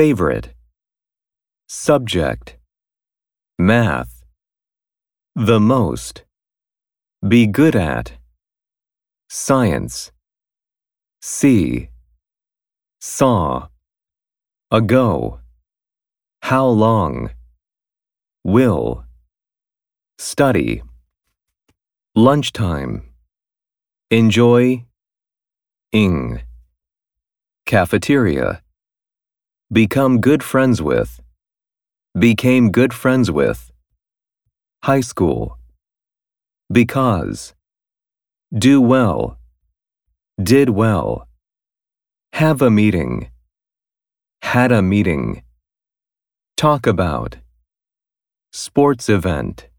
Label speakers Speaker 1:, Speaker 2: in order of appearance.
Speaker 1: favorite, subject, math, the most, be good at, science, see, saw, ago, how long, will, study, lunchtime, enjoy, ing, cafeteria, become good friends with, became good friends with, high school, because, do well, did well, have a meeting, had a meeting, talk about, sports event.